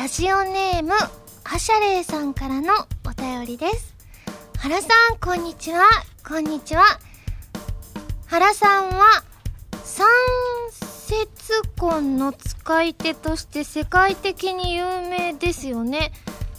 ラジオネームアシャレイさんからのお便りです。原さんこんにちは。こんにちは。原さんは三節婚の使い手として世界的に有名ですよね。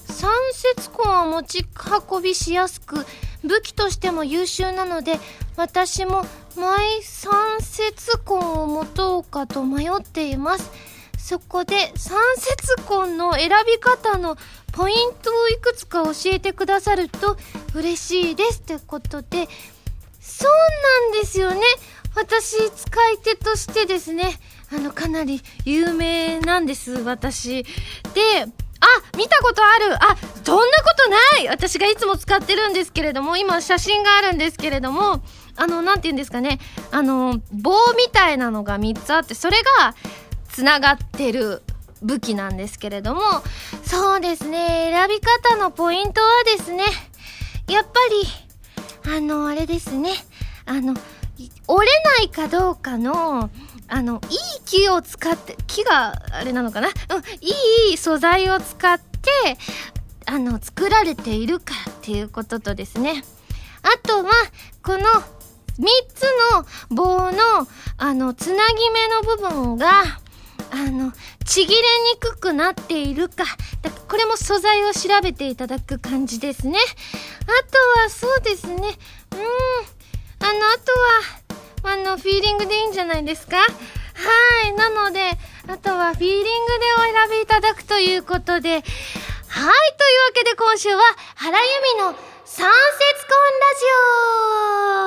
三節婚は持ち運びしやすく武器としても優秀なので私もマイ三節婚を持とうかと迷っています。そこで三節婚の選び方のポイントをいくつか教えてくださると嬉しいですってことでそうなんですよね。私使い手としてですねあのかなり有名なんです私。であ見たことある。あそんなことない。私がいつも使ってるんですけれども今写真があるんですけれどもあの何て言うんですかね。あの棒みたいなのが3つあってそれがつながってる武器なんですけれどもそうですね。選び方のポイントはですねやっぱりあのあれですね。あの折れないかどうかのあのいい木を使って木があれなのかな、うん、いい素材を使ってあの作られているかっていうこととですね。あとはこの3つの棒のあのつなぎ目の部分があのちぎれにくくなっているか。これも素材を調べていただく感じですね。あとはそうですね。うん。あのあとはあのフィーリングでいいんじゃないですか？はい。なのであとはフィーリングでお選びいただくということで。はい。というわけで今週は原由美の三節婚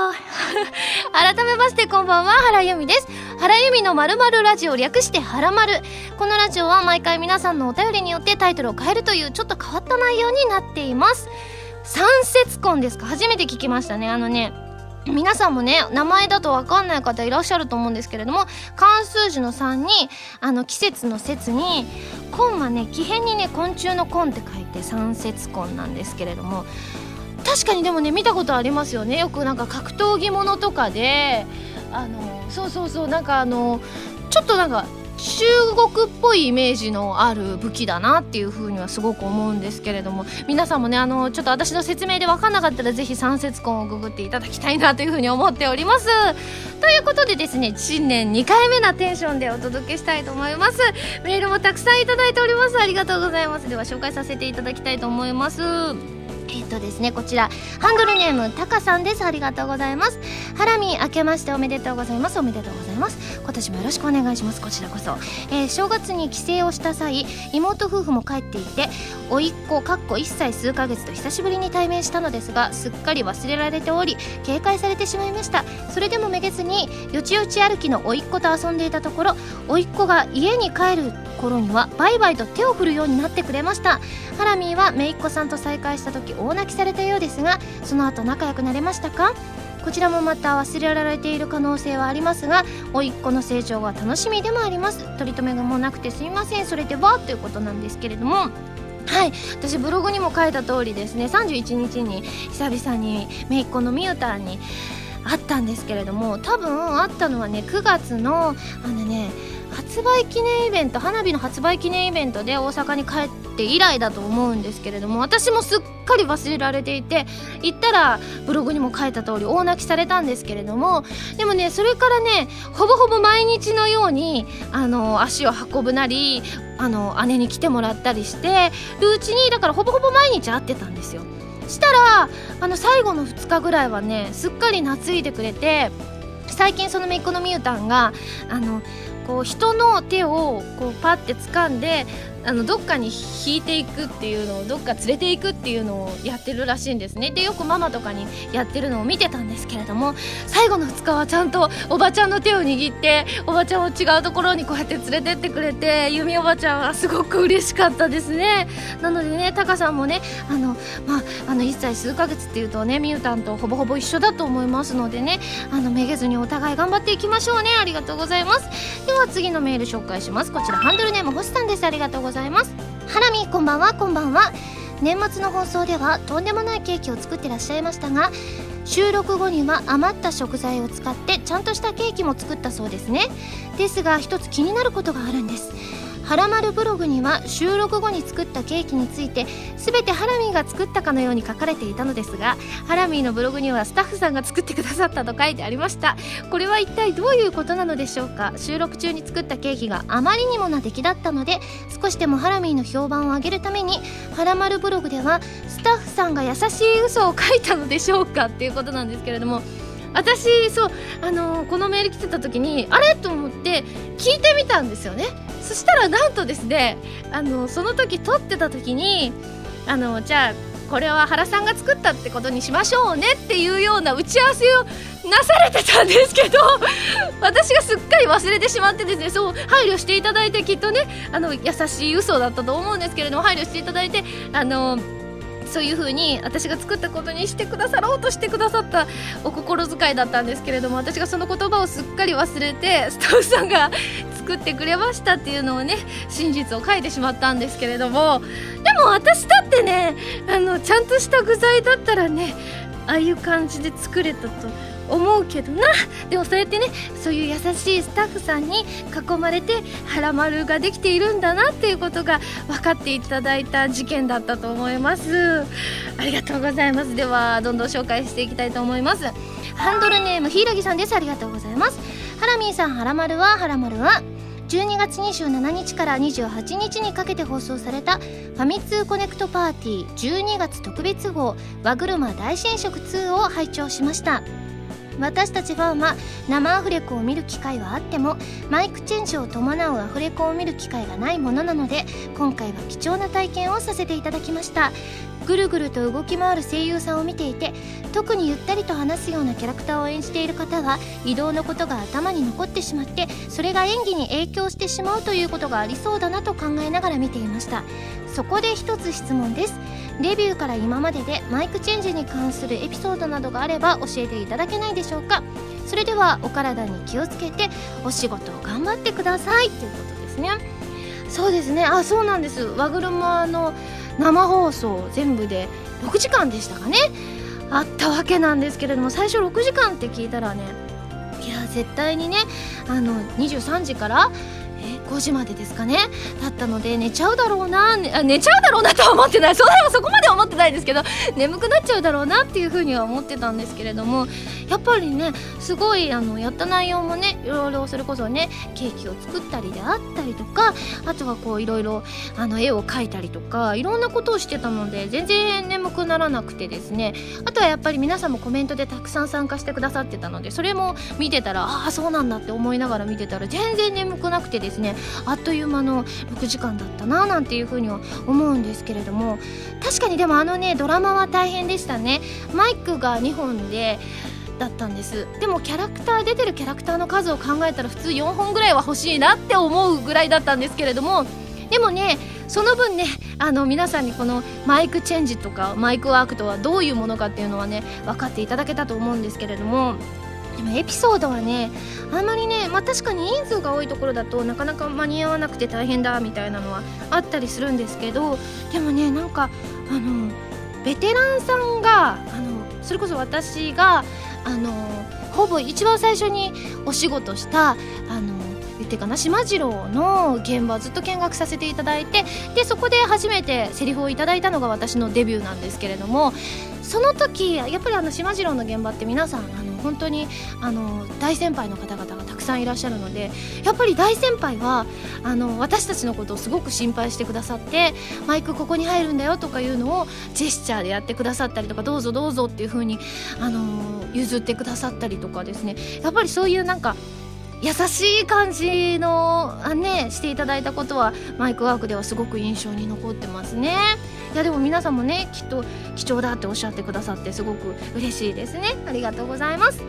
ラジオ。改めましてこんばんは原由美です。原由美のまるまるラジオ略して原まるこのラジオは毎回皆さんのお便りによってタイトルを変えるというちょっと変わった内容になっています。三節婚ですか？初めて聞きましたね。あのね皆さんもね名前だと分かんない方いらっしゃると思うんですけれども漢数字の3にあの季節の節に「根」はね木偏にね昆虫の「根」って書いて三節根なんですけれども確かにでもね見たことありますよね。よくなんか格闘技ものとかであのそうそうそうなんかあのちょっとなんか中国っぽいイメージのある武器だなっていうふうにはすごく思うんですけれども皆さんもねあのちょっと私の説明で分かんなかったらぜひ三節根をググっていただきたいなというふうに思っております。ということでですね新年2回目なテンションでお届けしたいと思います。メールもたくさんいただいております。ありがとうございます。では紹介させていただきたいと思います。えっとですねこちらハンドルネームタカさんです。ありがとうございます。ハラミ明けましておめでとうございます。おめでとうございます。今年もよろしくお願いします。こちらこそ、えー、正月に帰省をした際妹夫婦も帰っていて甥っ子かっこ1歳数ヶ月と久しぶりに対面したのですがすっかり忘れられており警戒されてしまいました。それでもめげずによちよち歩きの甥っ子と遊んでいたところ甥っ子が家に帰る頃にはバイバイと手を振るようになってくれました。ハラミーは姪っ子さんと再会した時大泣きされたようですがその後仲良くなれましたか？こちらもまた忘れられている可能性はありますが甥っ子の成長が楽しみでもあります。取り留めがもうなくてすみません。それでは？ということなんですけれども。はい。私ブログにも書いた通りですね。31日に久々に姪っ子のみゆたんに会ったんですけれども多分会ったのはね9月のあのね発売記念イベント花火の発売記念イベントで大阪に帰って以来だと思うんですけれども私もすっかり忘れられていて行ったらブログにも書いた通り大泣きされたんですけれどもでもねそれからねほぼほぼ毎日のようにあの足を運ぶなりあの姉に来てもらったりしてるうちにだからほぼほぼ毎日会ってたんですよ。したらあの最後の2日ぐらいはねすっかり懐いてくれて最近そのめっ子のみゆたんがあのこう人の手をこうパッて掴んであのどっかに引いていくっていうのをどっか連れていくっていうのをやってるらしいんですね。でよくママとかにやってるのを見てたんですけれども最後の2日はちゃんとおばちゃんの手を握っておばちゃんを違うところにこうやって連れてってくれて由美おばちゃんはすごく嬉しかったですね。なのでねタカさんもねあのまああの1歳数ヶ月っていうとねみゆたんとほぼほぼ一緒だと思いますのでねあのめげずにお互い頑張っていきましょうね。ありがとうございます。では次のメール紹介します。こちらハンドルネーム星さんです。ありがとうございます。ざいます。ハラミこんばんは。こんばんは。年末の放送ではとんでもないケーキを作ってらっしゃいましたが収録後には余った食材を使ってちゃんとしたケーキも作ったそうですね。ですが一つ気になることがあるんです。はらまるブログには収録後に作ったケーキについて全てハラミーが作ったかのように書かれていたのですがハラミーのブログにはスタッフさんが作ってくださったと書いてありました。これは一体どういうことなのでしょうか？収録中に作ったケーキがあまりにもな出来だったので少しでもハラミーの評判を上げるためにはらまるブログではスタッフさんが優しい嘘を書いたのでしょうか？っていうことなんですけれども私そうあのー、このメール来てた時にあれ？と思って聞いてみたんですよね。そしたらなんとですねあのその時撮ってた時にあのじゃあこれは原さんが作ったってことにしましょうねっていうような打ち合わせをなされてたんですけど 私がすっかり忘れてしまってですねそう配慮していただいてきっとねあの優しい嘘だったと思うんですけれども配慮していただいてあのそういう風に私が作ったことにしてくださろうとしてくださったお心遣いだったんですけれども私がその言葉をすっかり忘れて スタッフさんが作ってくれましたっていうのをね真実を書いてしまったんですけれどもでも私だってねあのちゃんとした具材だったらねああいう感じで作れたと思うけどな。でもそうやってねそういう優しいスタッフさんに囲まれて腹丸ができているんだなっていうことが分かっていただいた事件だったと思います。ありがとうございます。ではどんどん紹介していきたいと思います。ハンドルネームひいらぎさんです。ありがとうございます。ハラミーさんハラマルはハラマルは。12月27日から28日にかけて放送されたファミ通コネクトパーティー12月特別号和車大新色2を拝聴しました。私たちファンは生アフレコを見る機会はあってもマイクチェンジを伴うアフレコを見る機会がないものなので今回は貴重な体験をさせていただきました。ぐるぐると動き回る声優さんを見ていて特にゆったりと話すようなキャラクターを演じている方は移動のことが頭に残ってしまってそれが演技に影響してしまうということがありそうだなと考えながら見ていました。そこで一つ質問です。デビューから今まででマイクチェンジに関するエピソードなどがあれば教えていただけないでしょうか。それではお体に気をつけてお仕事を頑張ってくださいということですね。そうですね。あそうなんです。和車の生放送全部で6時間でしたかね。あったわけなんですけれども最初6時間って聞いたらねいや絶対にねあの23時から5時までですかね。だったので寝ちゃうだろうな。寝ちゃうだろうなとは思ってない。それはそこまで思ってないですけど眠くなっちゃうだろうなっていうふうには思ってたんですけれどもやっぱりねすごいあのやった内容もねいろいろそれこそねケーキを作ったりであったりとかあとはこういろいろあの絵を描いたりとかいろんなことをしてたので全然眠くならなくてですね。あとはやっぱり皆さんもコメントでたくさん参加してくださってたのでそれも見てたらああそうなんだって思いながら見てたら全然眠くなくてですね。あっという間の6時間だったななんていうふうには思うんですけれども確かにでもあのねドラマは大変でしたね。マイクが2本でだったんです。でもキャラクター出てるキャラクターの数を考えたら普通4本ぐらいは欲しいなって思うぐらいだったんですけれどもでもねその分ねあの皆さんにこのマイクチェンジとかマイクワークとはどういうものかっていうのはね分かっていただけたと思うんですけれどもでもエピソードはねあんまりねまあ確かに人数が多いところだとなかなか間に合わなくて大変だみたいなのはあったりするんですけどでもねなんかあのベテランさんがあのそれこそ私があのほぼ一番最初にお仕事したあの言ってかな島次郎の現場をずっと見学させていただいてでそこで初めてセリフをいただいたのが私のデビューなんですけれどもその時やっぱりあの島次郎の現場って皆さんあの本当にあの大先輩の方々がたくさんいらっしゃるのでやっぱり大先輩はあの私たちのことをすごく心配してくださってマイクここに入るんだよとかいうのをジェスチャーでやってくださったりとかどうぞどうぞっていう風にあの譲ってくださったりとかですね。やっぱりそういうなんか優しい感じのあねしていただいたことはマイクワークではすごく印象に残ってますね。いやでも皆さんもねきっと貴重だっておっしゃってくださってすごく嬉しいですね。ありがとうございます。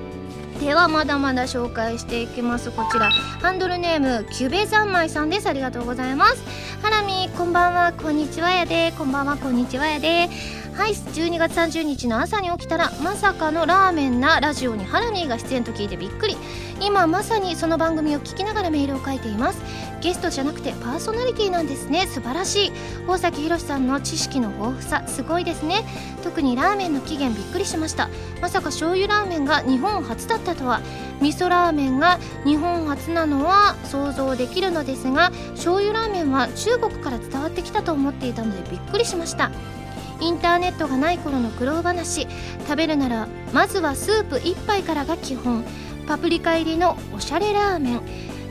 ではまだまだ紹介していきます。こちらハンドルネームキュベ三昧さんです。ありがとうございます。ハラミこんばんは。こんにちはやで。こんばんは。こんにちはやで。はい12月30日の朝に起きたらまさかのラーメンなラジオにハラミーが出演と聞いてびっくり。今まさにその番組を聞きながらメールを書いています。ゲストじゃなくてパーソナリティなんですね。素晴らしい。大崎宏さんの知識の豊富さすごいですね。特にラーメンの起源びっくりしました。まさか醤油ラーメンが日本初だったとは。味噌ラーメンが日本初なのは想像できるのですが醤油ラーメンは中国から伝わってきたと思っていたのでびっくりしました。インターネットがない頃の苦労話。食べるならまずはスープ1杯からが基本。パプリカ入りのおしゃれラーメン。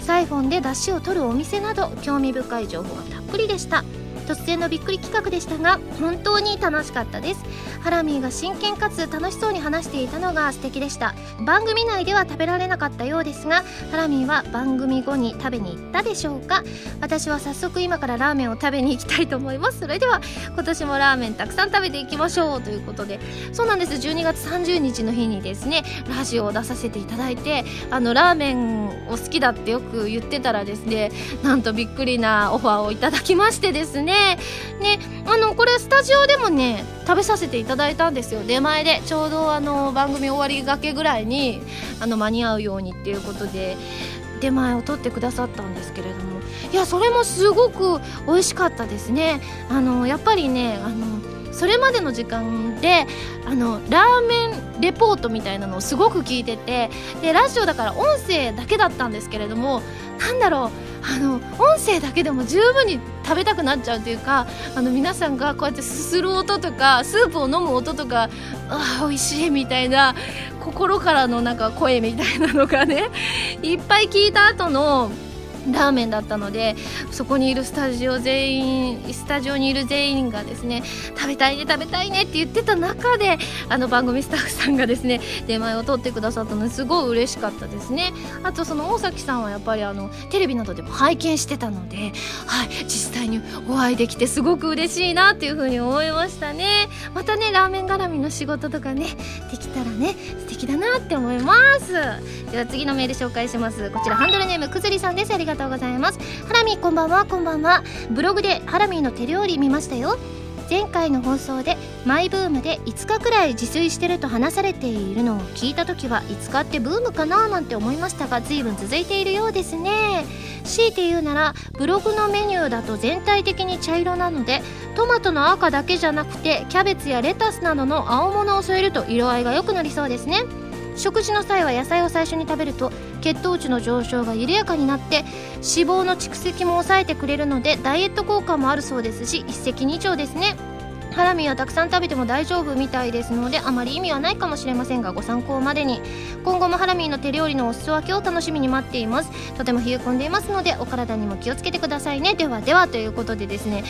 サイフォンで出汁を取るお店など興味深い情報がたっぷりでした。突然のびっくり企画でしたが本当に楽しかったです。ハラミーが真剣かつ楽しそうに話していたのが素敵でした。番組内では食べられなかったようですがハラミーは番組後に食べに行ったでしょうか。私は早速今からラーメンを食べに行きたいと思います。それでは今年もラーメンたくさん食べていきましょう。ということでそうなんです。12月30日の日にですねラジオを出させていただいてあのラーメンを好きだってよく言ってたらですねなんとびっくりなオファーをいただきましてですねね。あのこれスタジオでもね食べさせていただいたんですよ。出前で。ちょうどあの番組終わりがけぐらいにあの間に合うようにっていうことで出前を取ってくださったんですけれども。いやそれもすごく美味しかったですね。あのやっぱりねあのそれまでの時間であのラーメンレポートみたいなのをすごく聞いててでラジオだから音声だけだったんですけれどもなんだろうあの音声だけでも十分に食べたくなっちゃうというかあの皆さんがこうやってすする音とかスープを飲む音とかあ美味しいみたいな心からのなんか声みたいなのがねいっぱい聞いた後のラーメンだったのでそこにいるスタジオ全員スタジオにいる全員がですね食べたいね食べたいねって言ってた中であの番組スタッフさんがですね出前を取ってくださったのですごい嬉しかったですね。あとその大崎さんはやっぱりあのテレビなどでも拝見してたのではい実際にお会いできてすごく嬉しいなっていうふうに思いましたね。またねラーメン絡みの仕事とかねできたらね素敵だなって思います。では次のメール紹介します。こちらハンドルネームくずりさんです。ありががとうございます。ハラミこんばんは。こんばんは。ブログでハラミーの手料理見ましたよ。前回の放送でマイブームで5日くらい自炊してると話されているのを聞いた時は5日ってブームかな？なんて思いましたが随分続いているようですね。強いて言うならブログのメニューだと全体的に茶色なのでトマトの赤だけじゃなくてキャベツやレタスなどの青物を添えると色合いが良くなりそうですね。食事の際は野菜を最初に食べると血糖値の上昇が緩やかになって脂肪の蓄積も抑えてくれるのでダイエット効果もあるそうですし一石二鳥ですね。ハラミはたくさん食べても大丈夫みたいですのであまり意味はないかもしれませんがご参考までに。今後もハラミーの手料理のお裾分けを楽しみに待っています。とても冷え込んでいますのでお体にも気をつけてくださいね。ではではということでですね。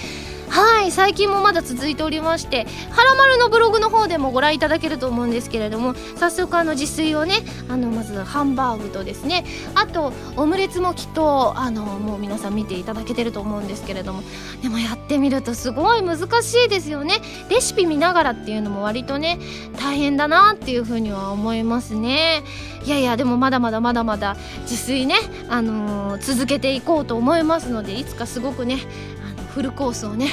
はい最近もまだ続いておりまして「はらまる」のブログの方でもご覧いただけると思うんですけれども早速あの自炊をねあのまずハンバーグとですねあとオムレツもきっとあのもう皆さん見ていただけてると思うんですけれどもでもやってみるとすごい難しいですよね。レシピ見ながらっていうのも割とね大変だなっていうふうには思いますね。いやいやでもまだまだまだまだ自炊ね、あのー、続けていこうと思いますのでいつかすごくねあのフルコースをね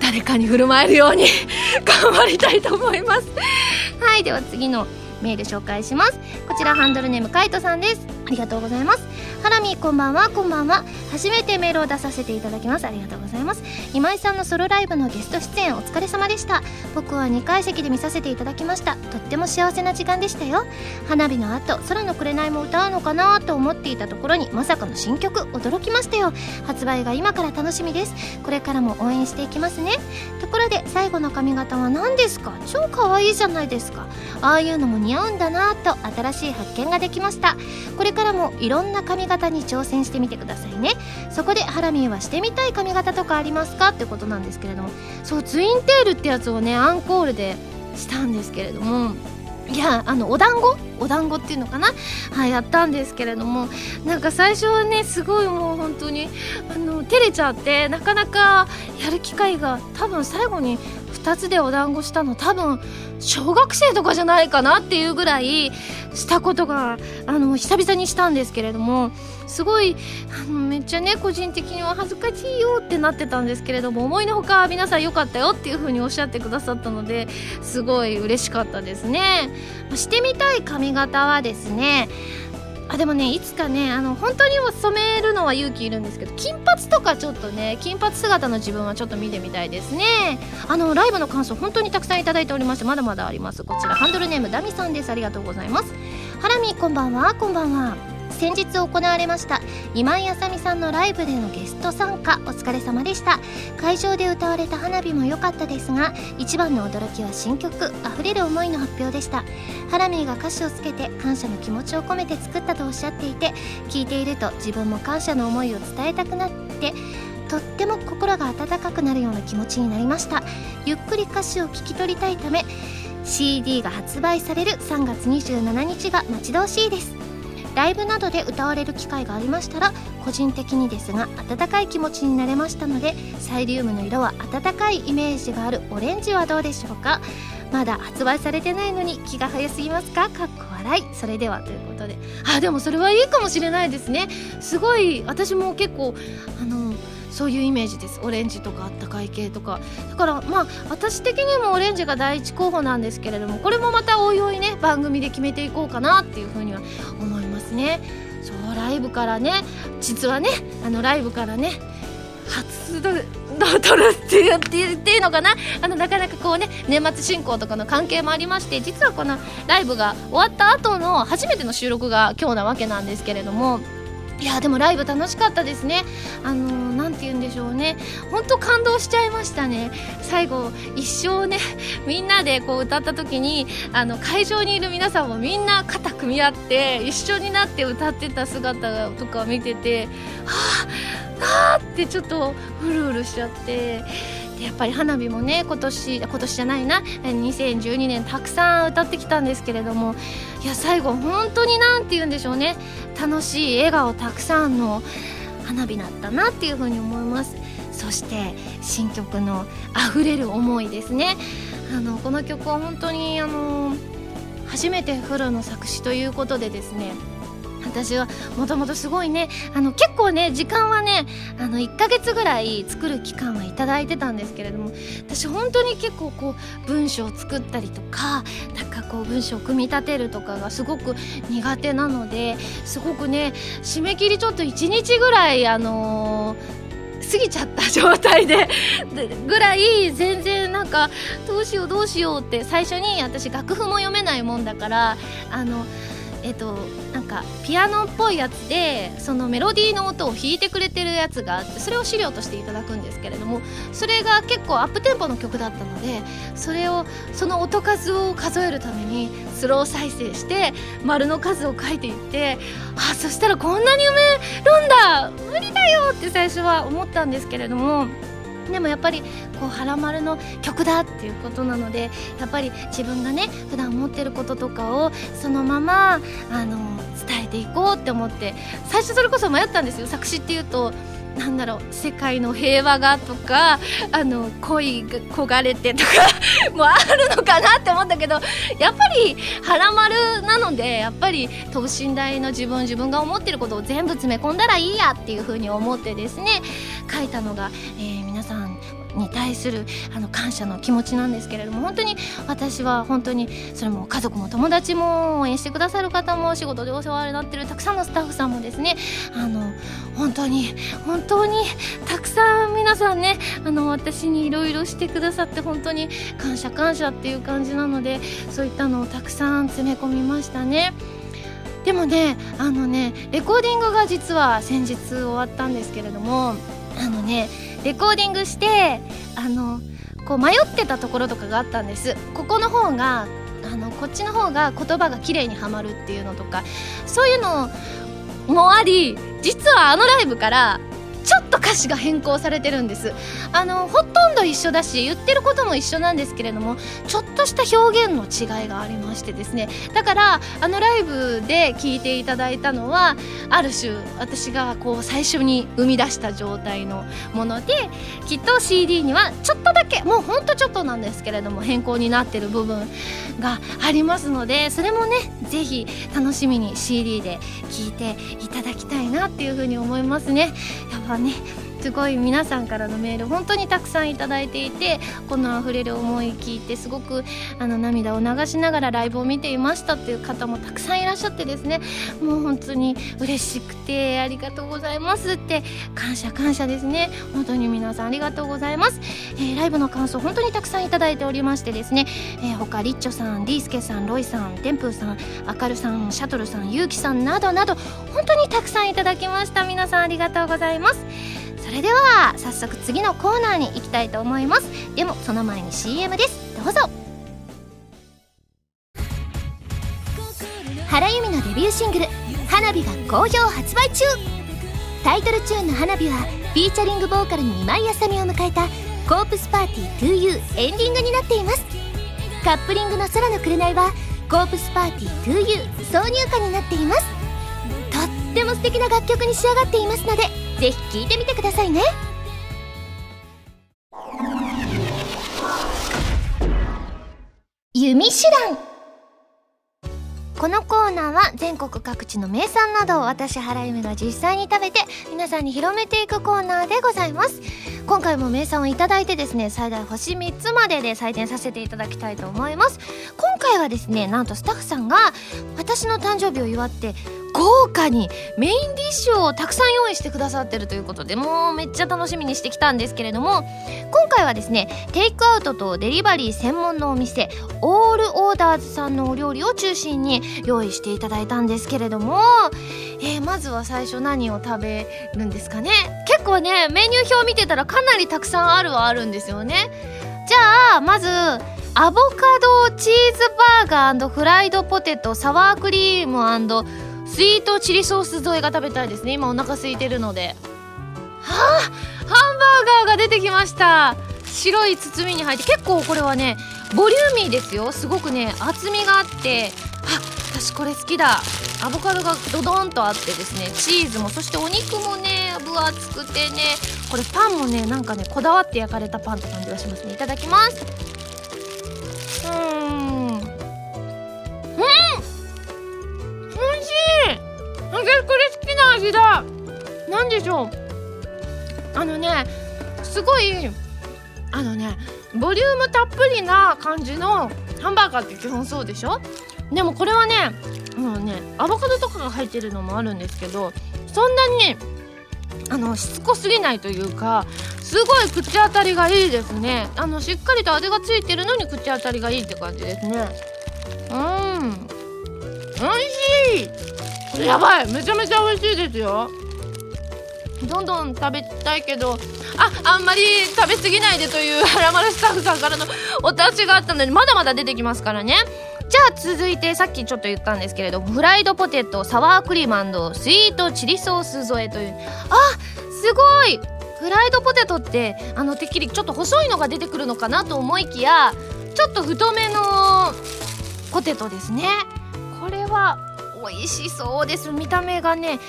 誰かに振る舞えるように 頑張りたいと思います。はいでは次のメール紹介します。こちらハンドルネームカイトさんです。ありがとうございます。ハラミこんばんは。こんばんは。初めてメールを出させていただきます。ありがとうございます。今井さんのソロライブのゲスト出演お疲れ様でした。僕は2階席で見させていただきました。とっても幸せな時間でしたよ。花火の後空の紅も歌うのかなと思っていたところにまさかの新曲驚きましたよ。発売が今から楽しみです。これからも応援していきますね。ところで最後の髪型は何ですか？超可愛いじゃないですか。ああいうのも似合うんだなと新しい発見ができました。これからもいろんな髪型に挑戦してみてくださいね。そこでハラミーはしてみたい髪型とかありますか？ってことなんですけれども。そうツインテールってやつをねアンコールでしたんですけれども。いやあのお団子？お団子っていうのかな？はいやったんですけれどもなんか最初はねすごいもう本当にあの照れちゃってなかなかやる機会が多分最後に2つでお団子したの多分小学生とかじゃないかなっていうぐらいしたことがあの久々にしたんですけれどもすごいあの めっちゃね個人的には恥ずかしいよってなってたんですけれども思いのほか皆さん良かったよっていう風におっしゃってくださったのですごい嬉しかったですね。してみたい髪型はですねあでもねいつかねあの本当に染めるのは勇気いるんですけど金髪とかちょっとね金髪姿の自分はちょっと見てみたいですね。あのライブの感想本当にたくさんいただいておりましてまだまだあります。こちらハンドルネームダミさんです。ありがとうございます。ハラミこんばんは。こんばんは。先日行われました今井あさみさんのライブでのゲスト参加お疲れ様でした。会場で歌われた花火も良かったですが一番の驚きは新曲「あふれる思い」の発表でした。ハラミーが歌詞をつけて感謝の気持ちを込めて作ったとおっしゃっていて聞いていると自分も感謝の思いを伝えたくなってとっても心が温かくなるような気持ちになりました。ゆっくり歌詞を聞き取りたいため CD が発売される3月27日が待ち遠しいです。ライブなどで歌われる機会がありましたら個人的にですが温かい気持ちになれましたのでサイリウムの色は温かいイメージがあるオレンジはどうでしょうか？まだ発売されてないのに気が早すぎますか？かっこ笑い。それではということで。あでもそれはいいかもしれないですね。すごい私も結構あのそういうイメージです。オレンジとかあったかい系とか。だからまあ私的にもオレンジが第一候補なんですけれどもこれもまたおいおいね番組で決めていこうかなっていうふうには思います。ね。そうライブからね。実はねあのライブからね初ドを取るって言って言っていいのかな。あのなかなかこうね年末進行とかの関係もありまして実はこのライブが終わった後の初めての収録が今日なわけなんですけれどもいやでもライブ楽しかったですね。あの何、ー、て言うんでしょうね。本当感動しちゃいましたね。最後一生ねみんなでこう歌った時にあの会場にいる皆さんもみんな肩組み合って一緒になって歌ってた姿とか見ててはああってちょっとうるうるしちゃって。やっぱり花火もね今年今年じゃないな2012年たくさん歌ってきたんですけれどもいや最後本当に何て言うんでしょうね。楽しい笑顔たくさんの花火だったなっていうふうに思います。そして新曲の「あふれる思い」ですね。あのこの曲は本当にあの初めてフルの作詞ということでですね私はもともとすごいねあの結構ね時間はねあの1ヶ月ぐらい作る期間はいただいてたんですけれども私本当に結構こう文章を作ったりとかなんかこう文章を組み立てるとかがすごく苦手なのですごくね締め切りちょっと1日ぐらいあのー過ぎちゃった状態でぐらい全然なんかどうしようどうしようって最初に私楽譜も読めないもんだからあのえっとかピアノっぽいやつでそのメロディーの音を弾いてくれてるやつがあってそれを資料としていただくんですけれどもそれが結構アップテンポの曲だったのでそれをその音数を数えるためにスロー再生して丸の数を書いていってあそしたらこんなに埋めるんだ無理だよって最初は思ったんですけれども。でもやっぱりこう「はらまる」の曲だっていうことなのでやっぱり自分がね普段持ってることとかをそのままあの伝えていこうって思って最初それこそ迷ったんですよ。作詞っていうとなんだろう世界の平和がとかあの恋が焦がれてとか もあるのかなって思ったけどやっぱり「はらまる」なのでやっぱり等身大の自分自分が思ってることを全部詰め込んだらいいやっていうふうに思ってですね書いたのが、えー、皆さんに対するあの感謝の気持ちなんですけれども本当に私は本当にそれも家族も友達も応援してくださる方も仕事でお世話になってるたくさんのスタッフさんもですねあの本当に本当にたくさん皆さんねあの私にいろいろしてくださって本当に感謝感謝っていう感じなのでそういったのをたくさん詰め込みましたね。でもねあのねレコーディングが実は先日終わったんですけれどもあのねレコーディングしてあのこう迷ってたところとかがあったんです。ここの方があのこっちの方が言葉が綺麗にはまるっていうのとかそういうのもあり実はあのライブからちょっと歌詞が変更されてるんですあのほとんど一緒だし言ってることも一緒なんですけれどもちょっとした表現の違いがありましてですねだからあのライブで聴いていただいたのはある種私がこう最初に生み出した状態のものできっと CD にはちょっとだけもうほんとちょっとなんですけれども変更になってる部分がありますのでそれもね是非楽しみに CD で聴いていただきたいなっていうふうに思いますね。やねすごい皆さんからのメール本当にたくさんいただいていてこのあふれる思い聞いてすごくあの涙を流しながらライブを見ていましたっていう方もたくさんいらっしゃってですねもう本当に嬉しくてありがとうございますって感謝感謝ですね。本当に皆さんありがとうございます、えー、ライブの感想本当にたくさんいただいておりましてですね、えー、他リッチョさんリースケさんロイさんテンプーさんあかるさんシャトルさんゆうきさんなどなど本当にたくさんいただきました。皆さんありがとうございます。それでは早速次のコーナーに行きたいと思います。でもその前に CM です。どうぞ。原由美のデビューシングル「花火」が好評発売中。タイトルチューンの「花火」はフィーチャリングボーカルに今井あさみを迎えた「コープスパーティー 2U」エンディングになっています。カップリングの「空の紅」は「コープスパーティー 2U」挿入歌になっています。っても素敵な楽曲に仕上がっていますのでぜひ聞いてみてくださいね。弓手段。このコーナーは全国各地の名産などを私原由美が実際に食べて皆さんに広めていくコーナーでございます。今回も名産をいただいてですね最大星3つまでで採点させていただきたいと思います。今回はですねなんとスタッフさんが私の誕生日を祝って豪華にメインディッシュをたくさん用意してくださってるということでもうめっちゃ楽しみにしてきたんですけれども今回はですねテイクアウトとデリバリー専門のお店オールオーダーズさんのお料理を中心に用意していただいたんですけれども、えー、まずは最初何を食べるんですかね？結構ねメニュー表見てたらかなりたくさんあるはあるんですよね。じゃあまずアボカドチーズバーガーフライドポテトサワークリームスイートチリソース添えが食べたいですね。今お腹空いてるので。はあハンバーガーが出てきました。白い包みに入って結構これはねボリューミーですよ。すごくね厚みがあって。あ私これ好きだ。アボカドがドドンとあってですねチーズもそしてお肉もね分厚くてねこれパンもねなんかねこだわって焼かれたパンって感じがしますね。いただきます。うん。私これ好きな味だ。何でしょう。あのねすごいあのねボリュームたっぷりな感じのハンバーガーって基本そうでしょ。でもこれはねもうねアボカドとかが入ってるのもあるんですけどそんなにあのしつこすぎないというかすごい口当たりがいいですね。あのしっかりと味がついてるのに口当たりがいいって感じですね。うん。美味しい。やばい。めちゃめちゃ美味しいですよ。どんどん食べたいけど。ああんまり食べ過ぎないでというはらまるスタッフさんからのお達しがあったのでまだまだ出てきますからね。じゃあ続いてさっきちょっと言ったんですけれどフライドポテトサワークリームスイートチリソース添えという。あすごい。フライドポテトってあのてっきりちょっと細いのが出てくるのかなと思いきやちょっと太めのポテトですね。これは美味しそうです。見た目がね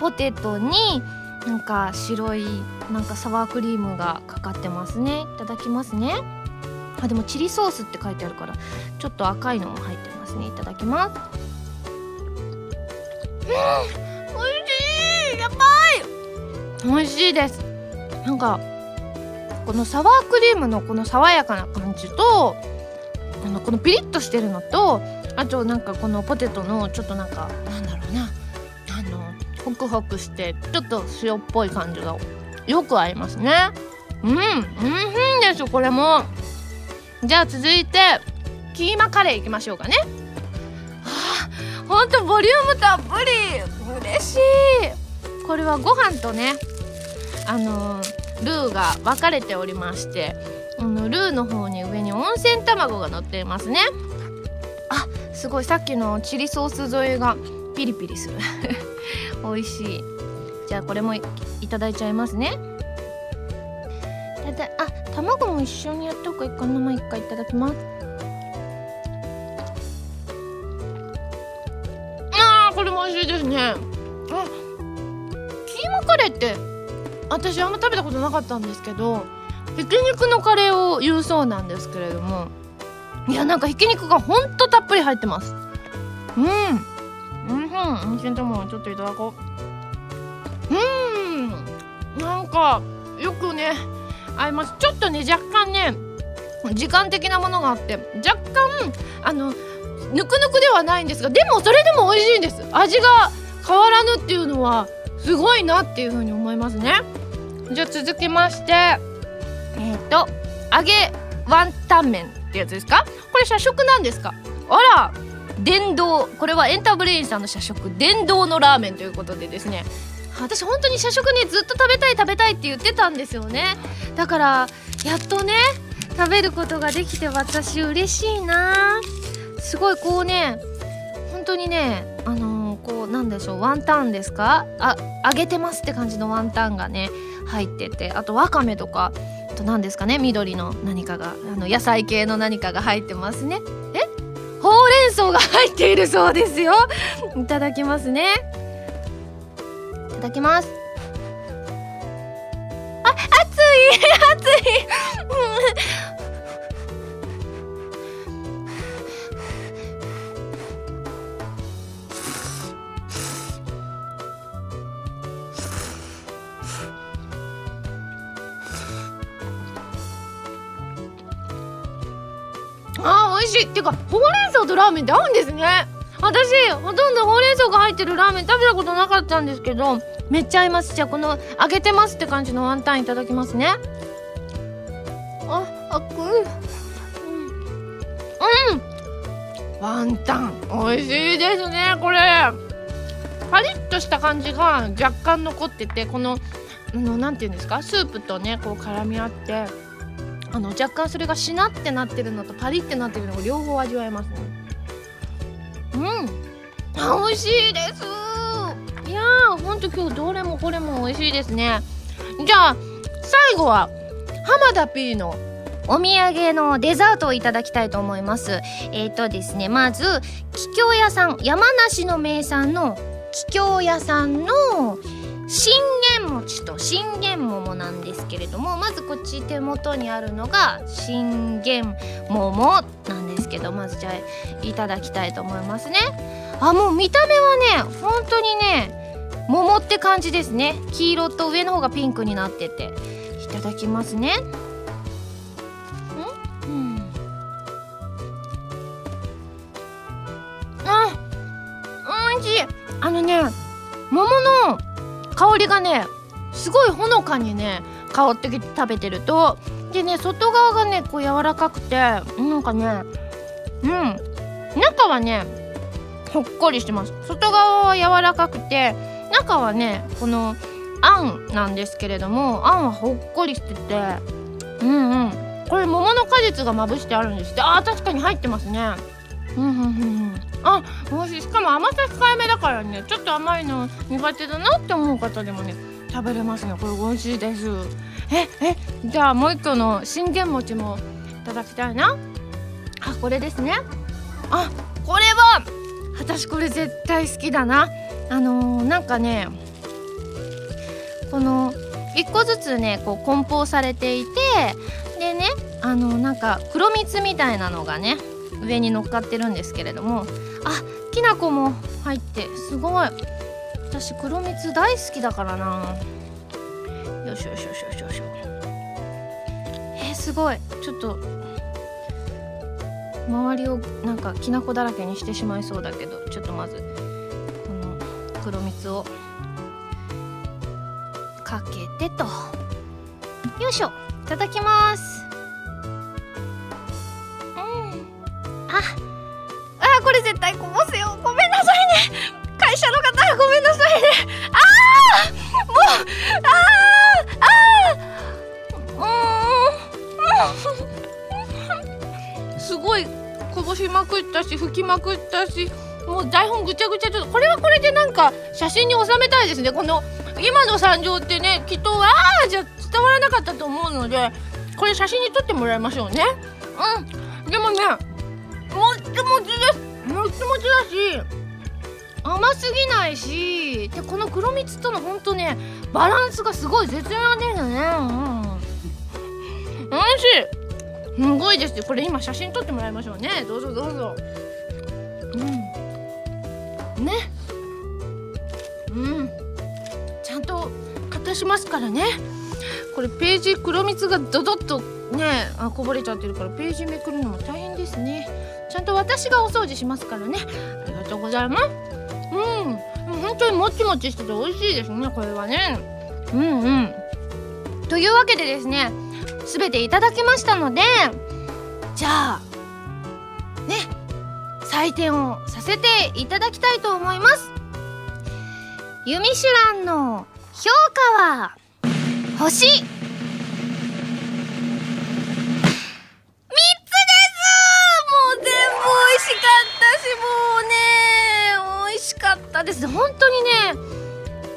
ポテトになんか白いなんかサワークリームがかかってますね。いただきますね。あでもチリソースって書いてあるからちょっと赤いのも入ってますね。いただきます。うん美味しい。やばい美味しいです。なんかこのサワークリームのこの爽やかな感じとあのこのピリッとしてるのとあとなんかこのポテトのちょっとなんかなんだろうなあのホクホクしてちょっと塩っぽい感じがよく合いますね。うんうんうんですこれも。じゃあ続いてキーマカレーいきましょうかね。はあほんとボリュームたっぷり。嬉しい。これはご飯とねあのルーが分かれておりましてあのルーの方に上に温泉卵が乗っていますね。あすごい。さっきのチリソース添えがピリピリする。美味しい。じゃあこれもいただいちゃいますね。ただあ卵も一緒にやっとくかこのまま一回いただきます。あーこれも美味しいですね。あキーマカレーって私あんま食べたことなかったんですけどひき肉のカレーを言うそうなんですけれども。いやなんかひき肉がほんとたっぷり入ってます。うん。うんうん一緒にともちょっといただこう。うん。なんかよくね合います。ちょっとね若干ね時間的なものがあって若干あのぬくぬくではないんですがでもそれでも美味しいんです。味が変わらぬっていうのはすごいなっていうふうに思いますね。じゃあ続きましてえっ、ー、と揚げワンタン麺。ってやつですか？これ社食なんですか？あら電動これはエンターブレインさんの社食電動のラーメンということでですね。私本当に社食ねずっと食べたい食べたいって言ってたんですよね。だからやっとね食べることができて私嬉しいな。すごいこうね本当にねあのー、こうなんでしょうワンタンですか？あ揚げてますって感じのワンタンがね入っててあとわかめとか。と何ですかね？緑の何かがあの野菜系の何かが入ってますね。え？ほうれん草が入っているそうですよ。いただきますね。いただきます。あ熱い！熱い！しいっていうかほうれん草とラーメンって合うんですね。私ほとんどほうれん草が入ってるラーメン食べたことなかったんですけどめっちゃ合います。じゃあこの揚げてますって感じのワンタンいただきますね。ああくうんうん。ワンタン。美味しいですねこれ。パリッとした感じが若干残っててこのあのなんていうんですか？スープとねこう絡み合ってあの若干それがしなってなってるのとパリってなってるのが両方味わえますね。うん。あ美味しいです。いやーほんと今日どれもこれも美味しいですね。じゃあ最後は浜田 P のお土産のデザートをいただきたいと思います。えっ、ー、とですねまず桔梗屋さん山梨の名産の桔梗屋さんの信玄餅と信玄桃なんですけれどもまずこっち手元にあるのが信玄桃なんですけどまずじゃあいただきたいと思いますね。あもう見た目はね本当にね桃って感じですね。黄色と上の方がピンクになってて。いただきますね。ん。うん。あおいしい。あのね桃の香りがねすごいほのかにね香ってきて食べてると。でね外側がねこう柔らかくてなんかねうん。中はねほっこりしてます。外側は柔らかくて中はねこのあんなんですけれどもあんはほっこりしててうんうん。これ桃の果実がまぶしてあるんですって。あー確かに入ってますね。うんうんうんうん。あ美味しいしかも甘さ控えめだからねちょっと甘いの苦手だなって思う方でもね食べれますね。これ美味しいです。ええじゃあもう一個の信玄餅もいただきたいな。あこれですね。あこれは私これ絶対好きだな。あのー、なんかねこの1個ずつねこう梱包されていてでねあのー、なんか黒蜜みたいなのがね上に乗っかってるんですけれども。あきな粉も入ってすごい。私黒蜜大好きだからな。よしよしよしよしよし。えー、すごい。ちょっと周りをなんかきな粉だらけにしてしまいそうだけどちょっとまずこの黒蜜をかけてと。よいしょ。いただきます。うん。あ。あこれ絶対こぼすよ。ごめんなさいね。会社の方ごめんなさいね。ああもうあああうんすごいこぼしまくったし拭きまくったしもう台本ぐちゃぐちゃちょっとこれはこれでなんか写真に収めたいですね。この今の惨状ってねきっとああじゃ伝わらなかったと思うのでこれ写真に撮ってもらいましょうね。うん。でもねもっちもちですもちもちだし甘すぎないしでこの黒蜜とのほんとねバランスがすごい絶妙ですよね。うん。美味しい。すごいですよ。これ今写真撮ってもらいましょうね。どうぞどうぞ。うん。ね。うん。ちゃんと型しますからね。これページ黒蜜がドドッとねあこぼれちゃってるからページめくるのも大変ですね。ちゃんと私がお掃除しますからね。ありがとうございます。うん。本当にもちもちしてて美味しいですねこれはね。うんうん。というわけでですね全ていただきましたのでじゃあね採点をさせていただきたいと思います。ユミシュランの評価は星。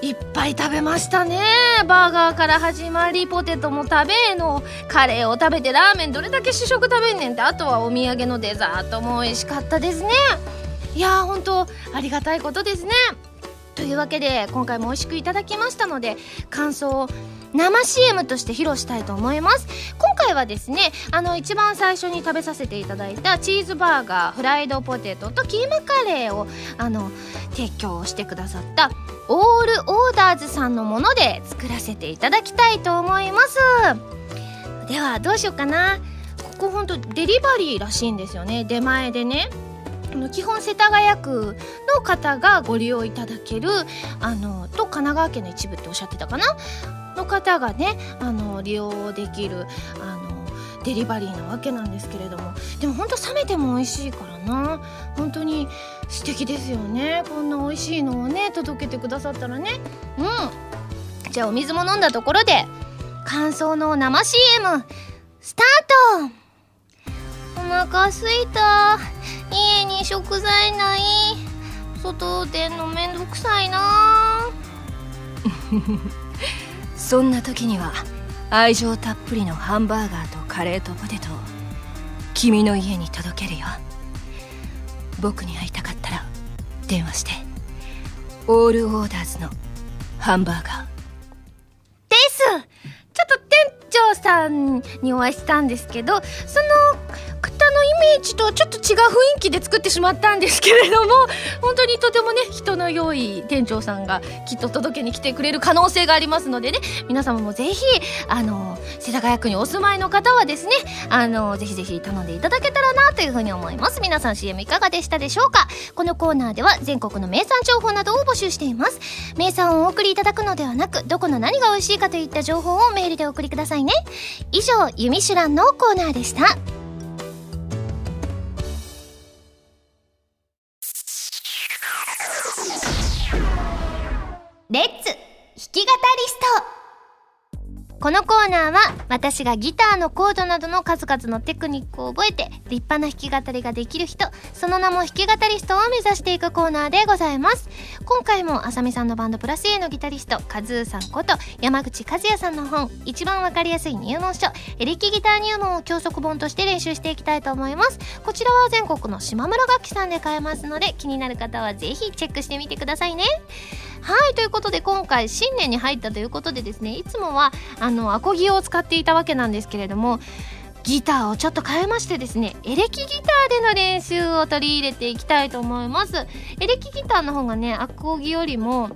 いっぱい食べましたね。バーガーから始まりポテトも食べの。カレーを食べてラーメンどれだけ主食食べんねんってあとはお土産のデザートも美味しかったですね。いやー本当ありがたいことですね。というわけで今回も美味しくいただきましたので感想を生 CM として披露したいと思います。今回はですねあの一番最初に食べさせていただいたチーズバーガーフライドポテトとキーマカレーをあの提供してくださったオールオーダーズさんのもので作らせていただきたいと思います。ではどうしようかな。ここほんとデリバリーらしいんですよね。出前でね。基本世田谷区の方がご利用いただけるあのと神奈川県の一部っておっしゃってたかな。の方がねあの利用できるあのデリバリーなわけなんですけれども。でもほんと冷めても美味しいからな。本当に素敵ですよね。こんな美味しいのをね届けてくださったらね。うん。じゃあお水も飲んだところで感想の生 CM スタート。お腹すいた。家に食材ない。外出んのめんどくさいな。そんな時には愛情たっぷりのハンバーガーとカレーとポテトを君の家に届けるよ。僕に会いたかったら電話して。オールオーダーズのハンバーガー。です。ちょっと店長さんにお会いしたんですけどその方のイメージとちょっと違う雰囲気で作ってしまったんですけれども本当にとてもね人の良い店長さんがきっと届けに来てくれる可能性がありますのでね皆様もぜひあの世田谷区にお住まいの方はですねあのぜひぜひ頼んでいただけたらなというふうに思います。皆さん CM いかがでしたでしょうか？このコーナーでは全国の名産情報などを募集しています。名産をお送りいただくのではなくどこの何が美味しいかといった情報をメールでお送りくださいね。以上「ユミシュラン」のコーナーでした。このコーナーは私がギターのコードなどの数々のテクニックを覚えて立派な弾き語りができる人その名も弾き語りストを目指していくコーナーでございます。今回もあさみさんのバンドプラス A のギタリストカズーさんこと山口和也さんの本一番わかりやすい入門書エレキギター入門を教則本として練習していきたいと思います。こちらは全国の島村楽器さんで買えますので気になる方はぜひチェックしてみてくださいね。はいということで今回新年に入ったということでですねいつもはあのアコギを使っていたわけなんですけれどもギターをちょっと変えましてですねエレキギターでの練習を取り入れていきたいと思います。エレキギターの方がねアコギよりも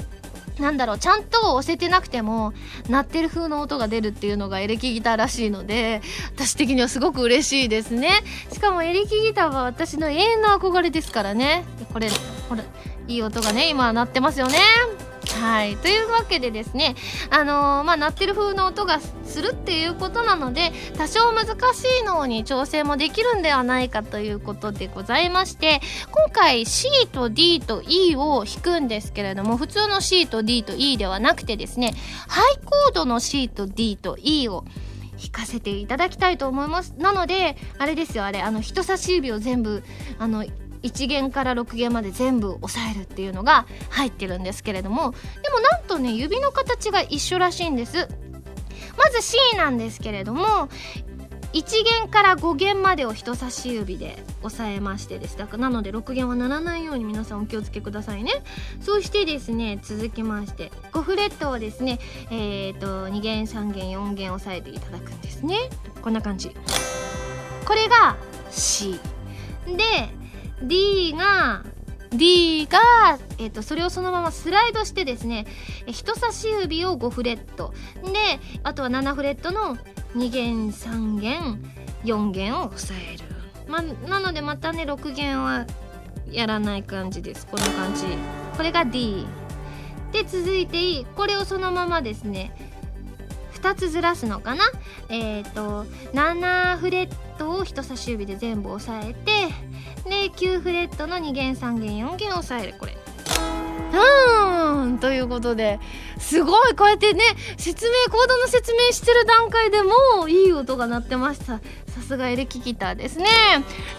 なんだろうちゃんと押せてなくても鳴ってる風の音が出るっていうのがエレキギターらしいので私的にはすごく嬉しいですね。しかもエレキギターは私の永遠の憧れですからね。これほらいい音がね今鳴ってますよね。はい。というわけでですねあのー、まあ鳴ってる風の音がするっていうことなので多少難しいのに調整もできるんではないかということでございまして今回 C と D と E を弾くんですけれども普通の C と D と E ではなくてですねハイコードの C と D と E を弾かせていただきたいと思います。なのであれですよあれあの人差し指を全部あの1弦から6弦まで全部押さえるっていうのが入ってるんですけれどもでもなんとね指の形が一緒らしいんです。まず C なんですけれども1弦から5弦までを人差し指で押さえましてです。だからなので6弦は鳴らないように皆さんお気をつけくださいね。そしてですね続きまして5フレットをですねえっ、ー、と2弦3弦4弦押さえていただくんですね。こんな感じ。これが C で D が D が、えーと、それをそのままスライドしてですね人差し指を5フレット。であとは7フレットの2弦3弦4弦を押さえる、まなのでまたね6弦はやらない感じです。こんな感じ。これが D で続いてこれをそのままですね2つずらすのかな。えっ、ー、と7フレットトを人差し指で全部押さえてで9フレットの2弦3弦4弦押さえるこれ。うんということですごいこうやってね説明コードの説明してる段階でもいい音が鳴ってました。さすがエレキギターですね。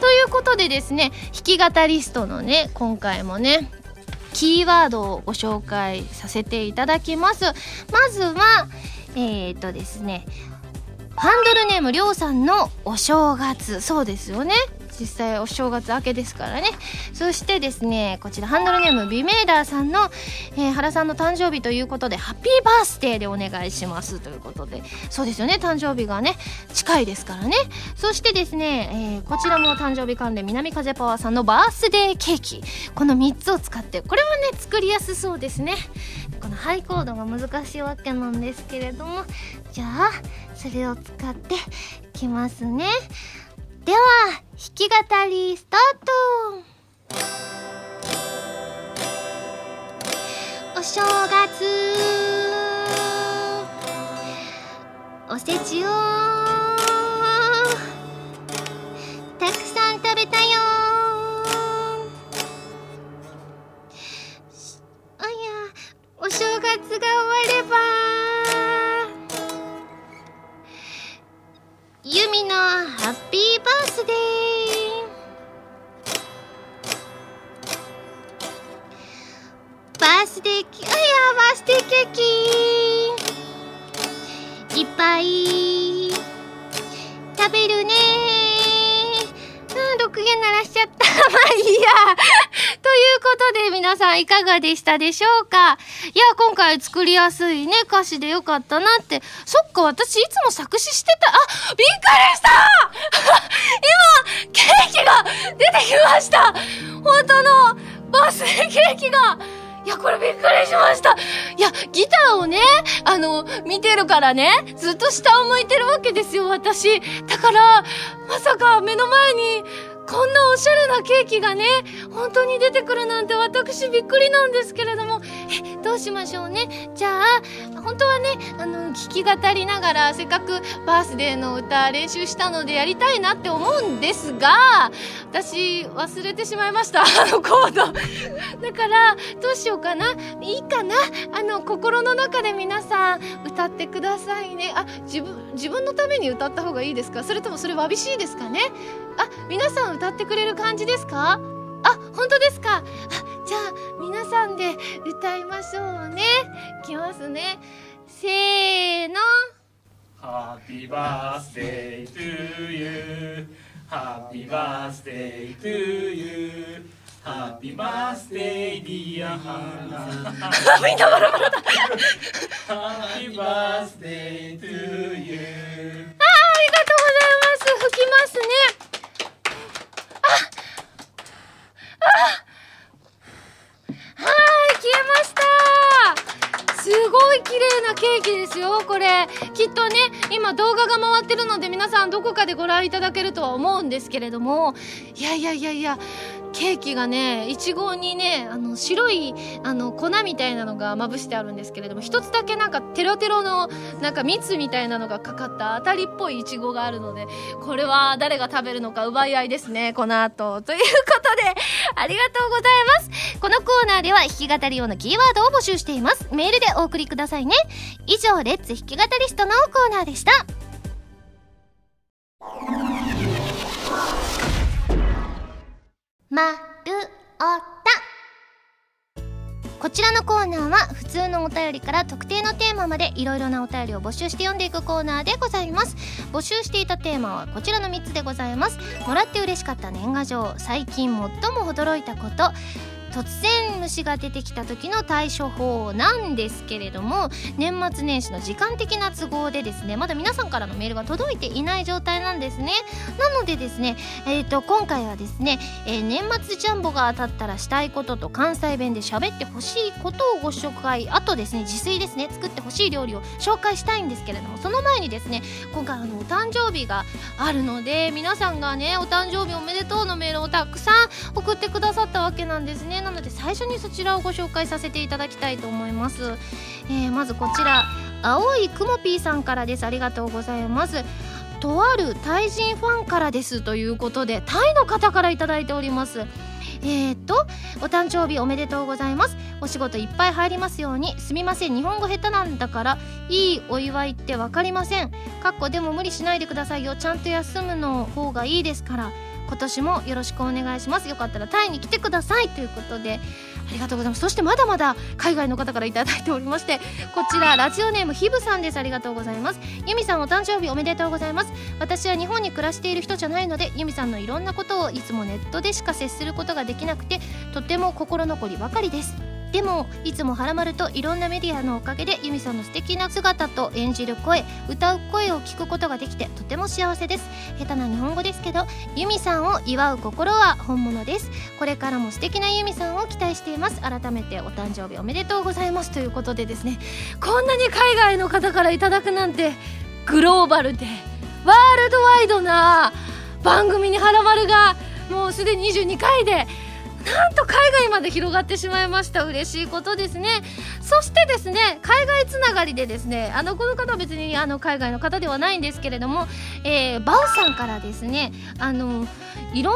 ということでですね弾き語りストのね今回もねキーワードをご紹介させていただきます。まずはえっ、とですねハンドルネームりょうさんのお正月。そうですよね。実際お正月明けですからね。そしてですねこちらハンドルネームビメーダーさんの、えー、原さんの誕生日ということでハッピーバースデーでお願いしますということで。そうですよね。誕生日がね近いですからね。そしてですね、えー、こちらも誕生日関連南風パワーさんのバースデーケーキ。この3つを使ってこれはね作りやすそうですね。このハイコードが難しいわけなんですけれども。じゃあそれを使ってきますね。では弾き語りスタート。お正月。おせちを。たくさん食べたよ。あやお正月が終われば。ユミのハッピーバースデーバースデーキあやバースデーケーキいっぱい食べるねうん6弦鳴らしちゃった。まあいいや。ということで皆さんいかがでしたでしょうか？いや今回作りやすいね歌詞でよかったなって。そっか私いつも作詞してた。あびっくりした！今ケーキが出てきました！本当のバースデーケーキが！いや、これびっくりしました。いや、ギターをね、あの、見てるからね、ずっと下を向いてるわけですよ、私。だから、まさか目の前に、こんなおしゃれなケーキがね本当に出てくるなんて私びっくりなんですけれども。どうしましょうね。じゃあ本当はねあの聞き語りながらせっかくバースデーの歌練習したのでやりたいなって思うんですが私忘れてしまいました あのコード。だからどうしようかな。いいかな。あの心の中で皆さん歌ってくださいね。あ自分自分のために歌った方がいいですか？それともそれわびしいですかね？あ皆さん歌ってくれる感じですか？あ本当ですかあじゃあ皆さんで歌いましょうねいきますねせーの Happy birthday to you Happy birthday to you Happy birthday dear みんなバラバラだ Happy birthday to you あありがとうございます吹きますね はい消えました。すごい綺麗なケーキですよこれ。きっとね今動画が回ってるので皆さんどこかでご覧いただけるとは思うんですけれども。いやいやいやいやケーキがねいちごにねあの白いあの粉みたいなのがまぶしてあるんですけれども一つだけなんかテロテロのなんか蜜みたいなのがかかった当たりっぽいいちごがあるのでこれは誰が食べるのか奪い合いですねこの後。ということでありがとうございます。このコーナーでは弾き語り用のキーワードを募集しています。メールでお送りくださいね。以上レッツ弾き語りストのコーナーでした。まるおた。こちらのコーナーは普通のお便りから特定のテーマまでいろいろなお便りを募集して読んでいくコーナーでございます。募集していたテーマはこちらの3つでございます。もらって嬉しかった年賀状最近最も驚いたこと。突然虫が出てきた時の対処法なんですけれども年末年始の時間的な都合でですねまだ皆さんからのメールが届いていない状態なんですね。なのでですねえっ、ー、と今回はですね、えー、年末ジャンボが当たったらしたいことと関西弁で喋ってほしいことをご紹介あとですね自炊ですね作ってほしい料理を紹介したいんですけれどもその前にですね今回あのお誕生日があるので皆さんがねお誕生日おめでとうのメールをたくさん送ってくださったわけなんですね。なので最初にそちらをご紹介させていただきたいと思います、えー、まずこちら青いくもぴーさんからです。ありがとうございます。とあるタイ人ファンからですということでタイの方から頂いております。えー、っとお誕生日おめでとうございます。お仕事いっぱい入りますように。すみません日本語下手なんだからいいお祝いって分かりません。かっこでも無理しないでくださいよ。ちゃんと休むの方がいいですから。今年もよろしくお願いします。よかったらタイに来てくださいということでありがとうございます。そしてまだまだ海外の方から頂いておりましてこちらラジオネームひぶさんです。ありがとうございます。ゆみさんお誕生日おめでとうございます。私は日本に暮らしている人じゃないのでゆみさんのいろんなことをいつもネットでしか接することができなくてとても心残りばかりです。でもいつもハラマルといろんなメディアのおかげでユミさんの素敵な姿と演じる声歌う声を聞くことができてとても幸せです。下手な日本語ですけどユミさんを祝う心は本物です。これからも素敵なユミさんを期待しています。改めてお誕生日おめでとうございますということでですねこんなに海外の方からいただくなんてグローバルでワールドワイドな番組にハラマルがもうすでに22回でなんと海外まで広がってしまいました。嬉しいことですね。そしてですね海外つながりでですねあのこの方は別にあの海外の方ではないんですけれども、えー、バウさんからですねあのいろん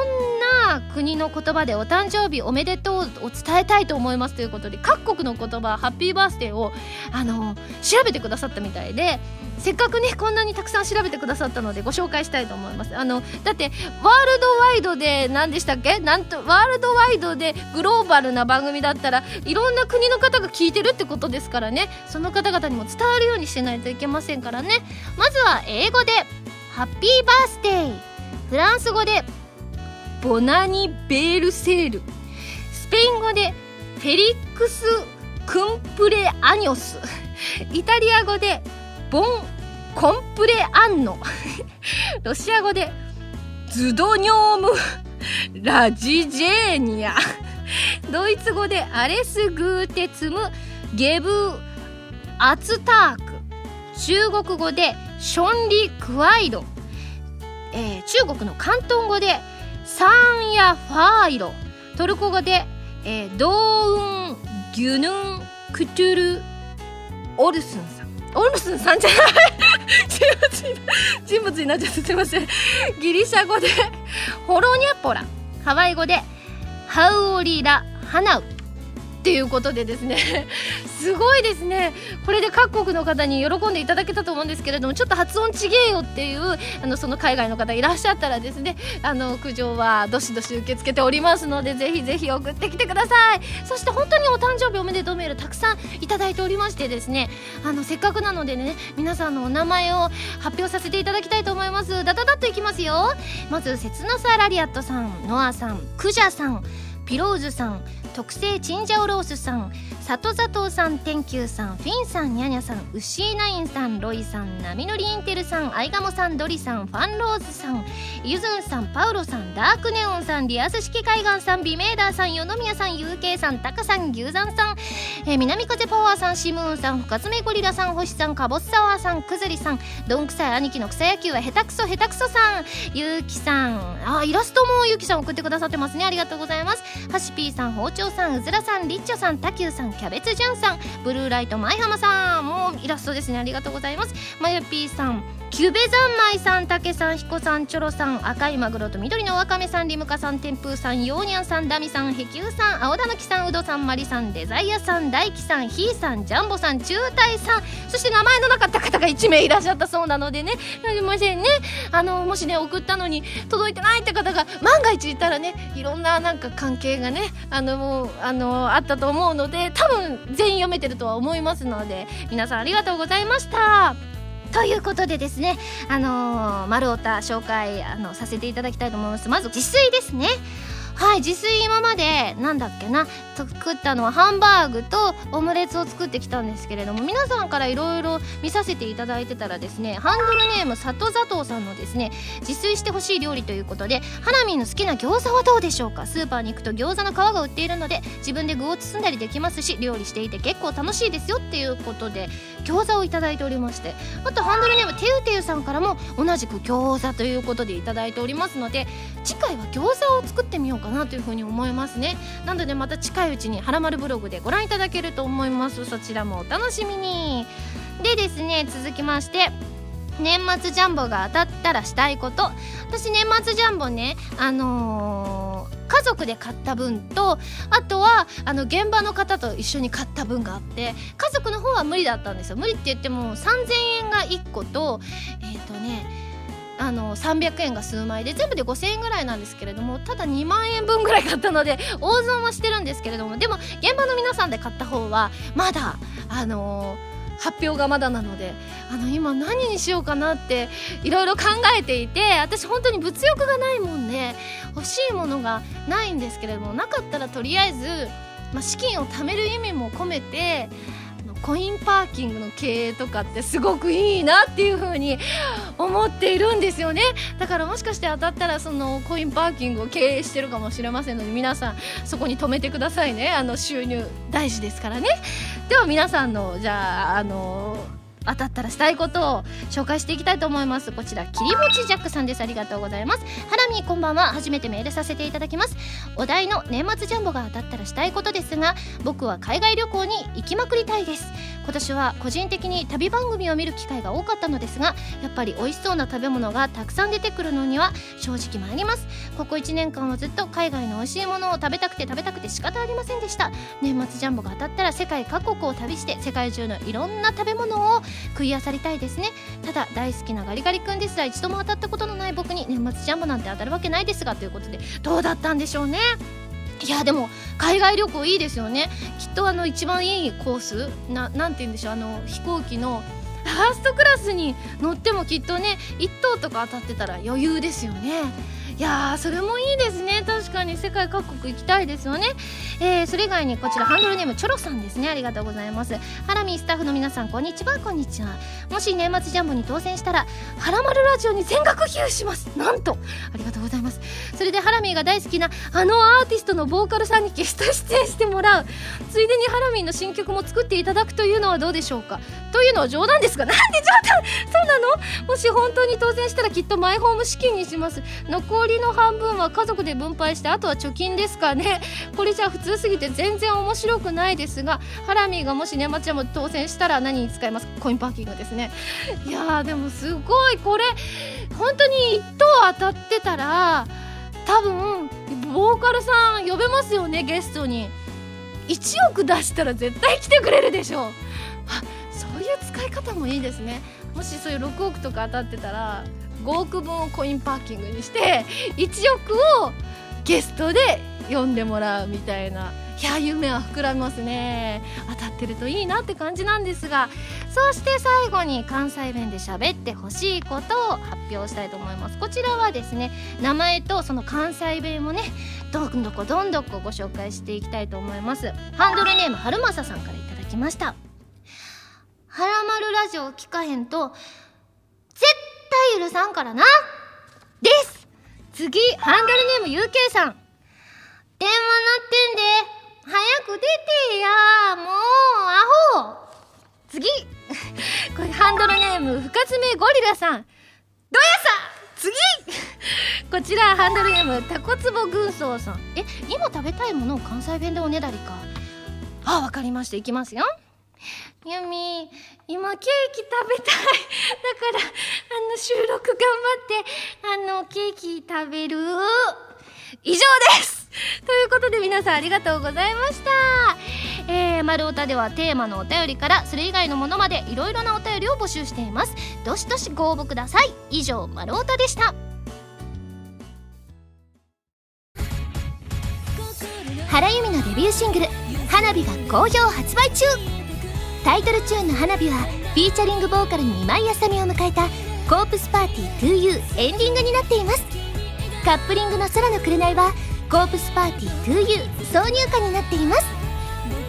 な国の言葉でお誕生日おめでとうを伝えたいと思いますということで各国の言葉ハッピーバースデーをあの調べてくださったみたいでせっかくねこんなにたくさん調べてくださったのでご紹介したいと思います。あのだってワールドワイドで何でしたっけなんとワールドワイドでグローバルな番組だったらいろんな国の方が聞いてるってことですからね。その方々にも伝わるようにしないといけませんからね。まずは英語でハッピーバースデーフランス語でボナニベールセール。スペイン語でフェリックス・クンプレアニョス。イタリア語でボン・コンプレアンノロシア語でズドニョーム・ラジジェーニア。ドイツ語でアレス・グーテツム・ゲブ・アツターク。中国語でションリ・クワイド、えー、中国の広東語でサンヤ・ファイロ。トルコ語で、えー、ドーン・ギュヌン・クトゥル・オルスンさん。オルスンさんじゃない人物になっちゃってすいません。ギリシャ語でホロニャポラ。ハワイ語でハウオリラハナウ。っていうことでですね すごいですね。これで各国の方に喜んでいただけたと思うんですけれどもちょっと発音ちげえよっていうあのその海外の方いらっしゃったらですねあの苦情はどしどし受け付けておりますのでぜひぜひ送ってきてください。そして本当にお誕生日おめでとうメールたくさんいただいておりましてですねあのせっかくなのでね皆さんのお名前を発表させていただきたいと思います。ダダダッといきますよ。まず切なさラリアットさんノアさんクジャさんピローズさん特製チンジャオロースさん里里さん天球さんフィンさんニャニャさんウシーナインさんロイさんナミノリインテルさんアイガモさんドリさんファンローズさんユズンさんパウロさんダークネオンさんリアス式海岸さんビメーダーさんヨノミヤさんユーケイさんタカさん牛山さん、えー、南風パワーさんシムーンさん深爪ゴリラさん星さんカボッサワーさんくずりさんどんくさい兄貴の草野球は下手くそ下手くそさんゆうきさんあイラストもゆうきさん送ってくださってますね。ありがとうございます。ハシピーさん包丁さんうずらさんりっちょさんたきゅうさんキャベツじゅんさんブルーライト舞浜さんもうイラストですね。ありがとうございます。まゆぴーさんキュベザンマイさんたけさん彦さんチョロさん赤いマグロと緑のわかめさんリムカさん天風さんヨーニャンさんダミさんヘキウさん青田のきさんうどさんマリさんデザイアさん大輝さんヒーさんジャンボさん中隊さんそして名前のなかった方が1名いらっしゃったそうなのでね。もしね。あのもしね送ったのに届いてないって方が万が一いたらねいろんななんか関係がねあのあのあったと思うので多分全員読めてるとは思いますので皆さんありがとうございました。ということでですねあのー、丸太紹介あのさせていただきたいと思います。まず自炊ですね。はい自炊今までなんだっけな作ったのはハンバーグとオムレツを作ってきたんですけれども皆さんからいろいろ見させていただいてたらですねハンドルネーム里佐藤さんのですね自炊してほしい料理ということでハラミーの好きな餃子はどうでしょうか？スーパーに行くと餃子の皮が売っているので自分で具を包んだりできますし料理していて結構楽しいですよっていうことで餃子をいただいておりましてあとハンドルネームてうてうさんからも同じく餃子ということでいただいておりますので次回は餃子を作ってみようかなというふうに思いますね。なのでまた近いうちにはらまるブログでご覧いただけると思います。そちらもお楽しみに。でですね続きまして年末ジャンボが当たったらしたいこと。私年末ジャンボねあのー、家族で買った分とあとはあの現場の方と一緒に買った分があって家族の方は無理だったんですよ。無理って言っても3000円が1個とえっ、ー、とねあの300円が数枚で全部で5000円ぐらいなんですけれどもただ2万円分ぐらい買ったので大損はしてるんですけれどもでも現場の皆さんで買った方はまだあのー発表がまだなのであの今何にしようかなっていろいろ考えていて私本当に物欲がないもんで欲しいものがないんですけれどもなかったらとりあえず、まあ、資金を貯める意味も込めてコインパーキングの経営とかってすごくいいなっていう風に思っているんですよね。だからもしかして当たったらそのコインパーキングを経営してるかもしれませんので皆さんそこに止めてくださいね。あの収入大事ですからね。では皆さんのじゃああの当たったらしたいことを紹介していきたいと思います。こちら切りぼちジャックさんです。ありがとうございます。ハラミこんばんは。初めてメールさせていただきます。お題の年末ジャンボが当たったらしたいことですが僕は海外旅行に行きまくりたいです。今年は個人的に旅番組を見る機会が多かったのですがやっぱり美味しそうな食べ物がたくさん出てくるのには正直参ります。ここ1年間はずっと海外の美味しいものを食べたくて食べたくて仕方ありませんでした。年末ジャンボが当たったら世界各国を旅して世界中のいろんな食べ物を食いあさりたいですね。ただ大好きなガリガリ君ですら一度も当たったことのない僕に年末ジャンボなんて当たるわけないですがということでどうだったんでしょうね？いやでも海外旅行いいですよね。きっとあの一番いいコースななんて言うんでしょうあの飛行機のファーストクラスに乗ってもきっとね1等とか当たってたら余裕ですよね。いやそれもいいですね。確かに世界各国行きたいですよね、えー、それ以外にこちらハンドルネームチョロさんですね。ありがとうございます。ハラミスタッフの皆さんこんにちは。こんにちは。もし年末ジャンボに当選したらハラマルラジオに全額寄付します。なんとありがとうございます。それでハラミーが大好きなあのアーティストのボーカルさんにゲスト出演してもらう。ついでにハラミーの新曲も作っていただくというのはどうでしょうか。というのは冗談ですかなんで冗談？そうなの？もし本当に当選したらきっとマイホーム資金にします。残りの半分は家族で分配してあとは貯金ですかね。これじゃ普通すぎて全然面白くないですがハラミーがもし年末も当選したら何に使いますコインパーキングですね。いやでもすごい。これ本当に1等当たってたら多分ボーカルさん呼べますよねゲストに。1億出したら絶対来てくれるでしょう。あそういう使い方もいいですね。もしそういう6億とか当たってたら5億分をコインパーキングにして1億をゲストで呼んでもらうみたいな。いや夢は膨らみますね。当たってるといいなって感じなんですが。そして最後に関西弁で喋ってほしいことを発表したいと思います。こちらはですね名前とその関西弁をねどんどこどんどこご紹介していきたいと思います。ハンドルネームはるまささんから頂きました。はらまるラジオ聞かへんと絶対許さんからな！です！次ハンドルネームゆうけいさん。電話鳴ってんで早く出てやもうアホ。次。これハンドルネーム深爪ゴリラさん。どやさ次。こちらハンドルネームタコツボ軍曹さん。え今食べたいものを関西弁でおねだりか。あわかりました。いきますよ。ユミ今ケーキ食べたい。だからあの収録頑張ってあのケーキ食べる。以上です。ということで皆さんありがとうございました。えー、丸太ではテーマのお便りからそれ以外のものまでいろいろなお便りを募集しています。どしどしご応募ください。以上丸太でした。原由美のデビューシングル「花火」が好評発売中。タイトルチューンの「花火」はフィーチャリングボーカルに今井あさみを迎えた「コープスパーティー 2U」エンディングになっています。カップリングの「空の紅」は「コープスパーティー 2U」挿入歌になっています。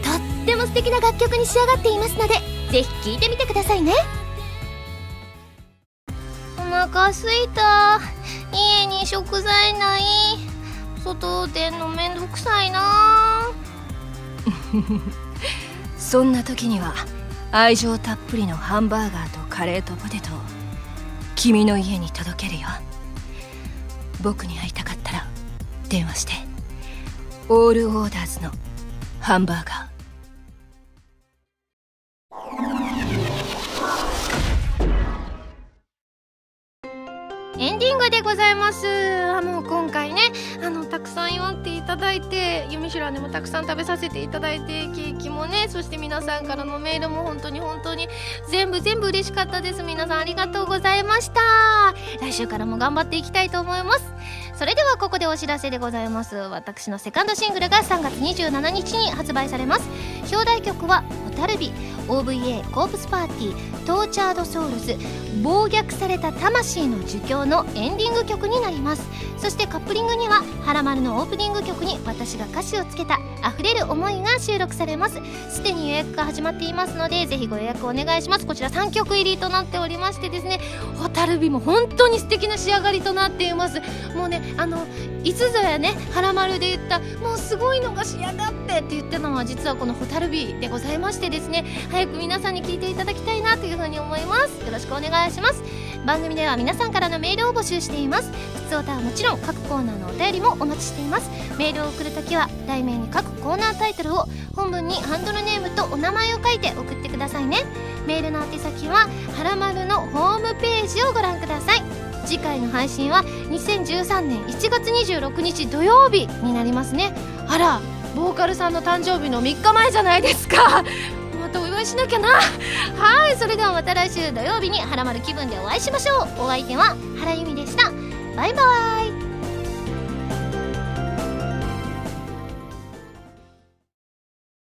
とっても素敵な楽曲に仕上がっていますのでぜひ聴いてみてくださいね。お腹すいた。家に食材ない。外出んのめんどくさいな そんな時には愛情たっぷりのハンバーガーとカレーとポテトを君の家に届けるよ。僕に会いたかったら電話して。オールオーダーズのハンバーガー。エンディングでございます。あの今回ねあのたくさん祝っていただいて「ゆみしら」でもたくさん食べさせていただいてケーキもねそして皆さんからのメールも本当に本当に全部全部嬉しかったです。皆さんありがとうございました。来週からも頑張っていきたいと思います。それではここでお知らせでございます。私のセカンドシングルが3月27日に発売されます。表題曲は「ホタルビ」OVA コープスパーティー。トーチャードソウルズ。暴虐された魂の呪叫のエンディング曲になります。そしてカップリングには「はらまる」のオープニング曲に私が歌詞をつけた「溢れる思い」が収録されます。すでに予約が始まっていますのでぜひご予約お願いします。こちら3曲入りとなっておりましてですね「ホタルビ」も本当に素敵な仕上がりとなっています。もうねあのいつぞやね「はらまる」で言った「もうすごいのが仕上がって」って言ったのは実はこの「ホタルビ」でございましてですね早く皆さんに聞いていただきたいなというふうに思います。よろしくお願いします。番組では皆さんからのメールを募集しています。普通歌はもちろん各コーナーのお便りもお待ちしています。メールを送るときは題名に各コーナータイトルを本文にハンドルネームとお名前を書いて送ってくださいね。メールの宛先ははらまるのホームページをご覧ください。次回の配信は2013年1月26日土曜日になりますね。あらボーカルさんの誕生日の3日前じゃないですか。またお祝いしなきゃな。はいそれではまた来週土曜日にはらまる気分でお会いしましょう。お相手は原由美でした。バイバイ。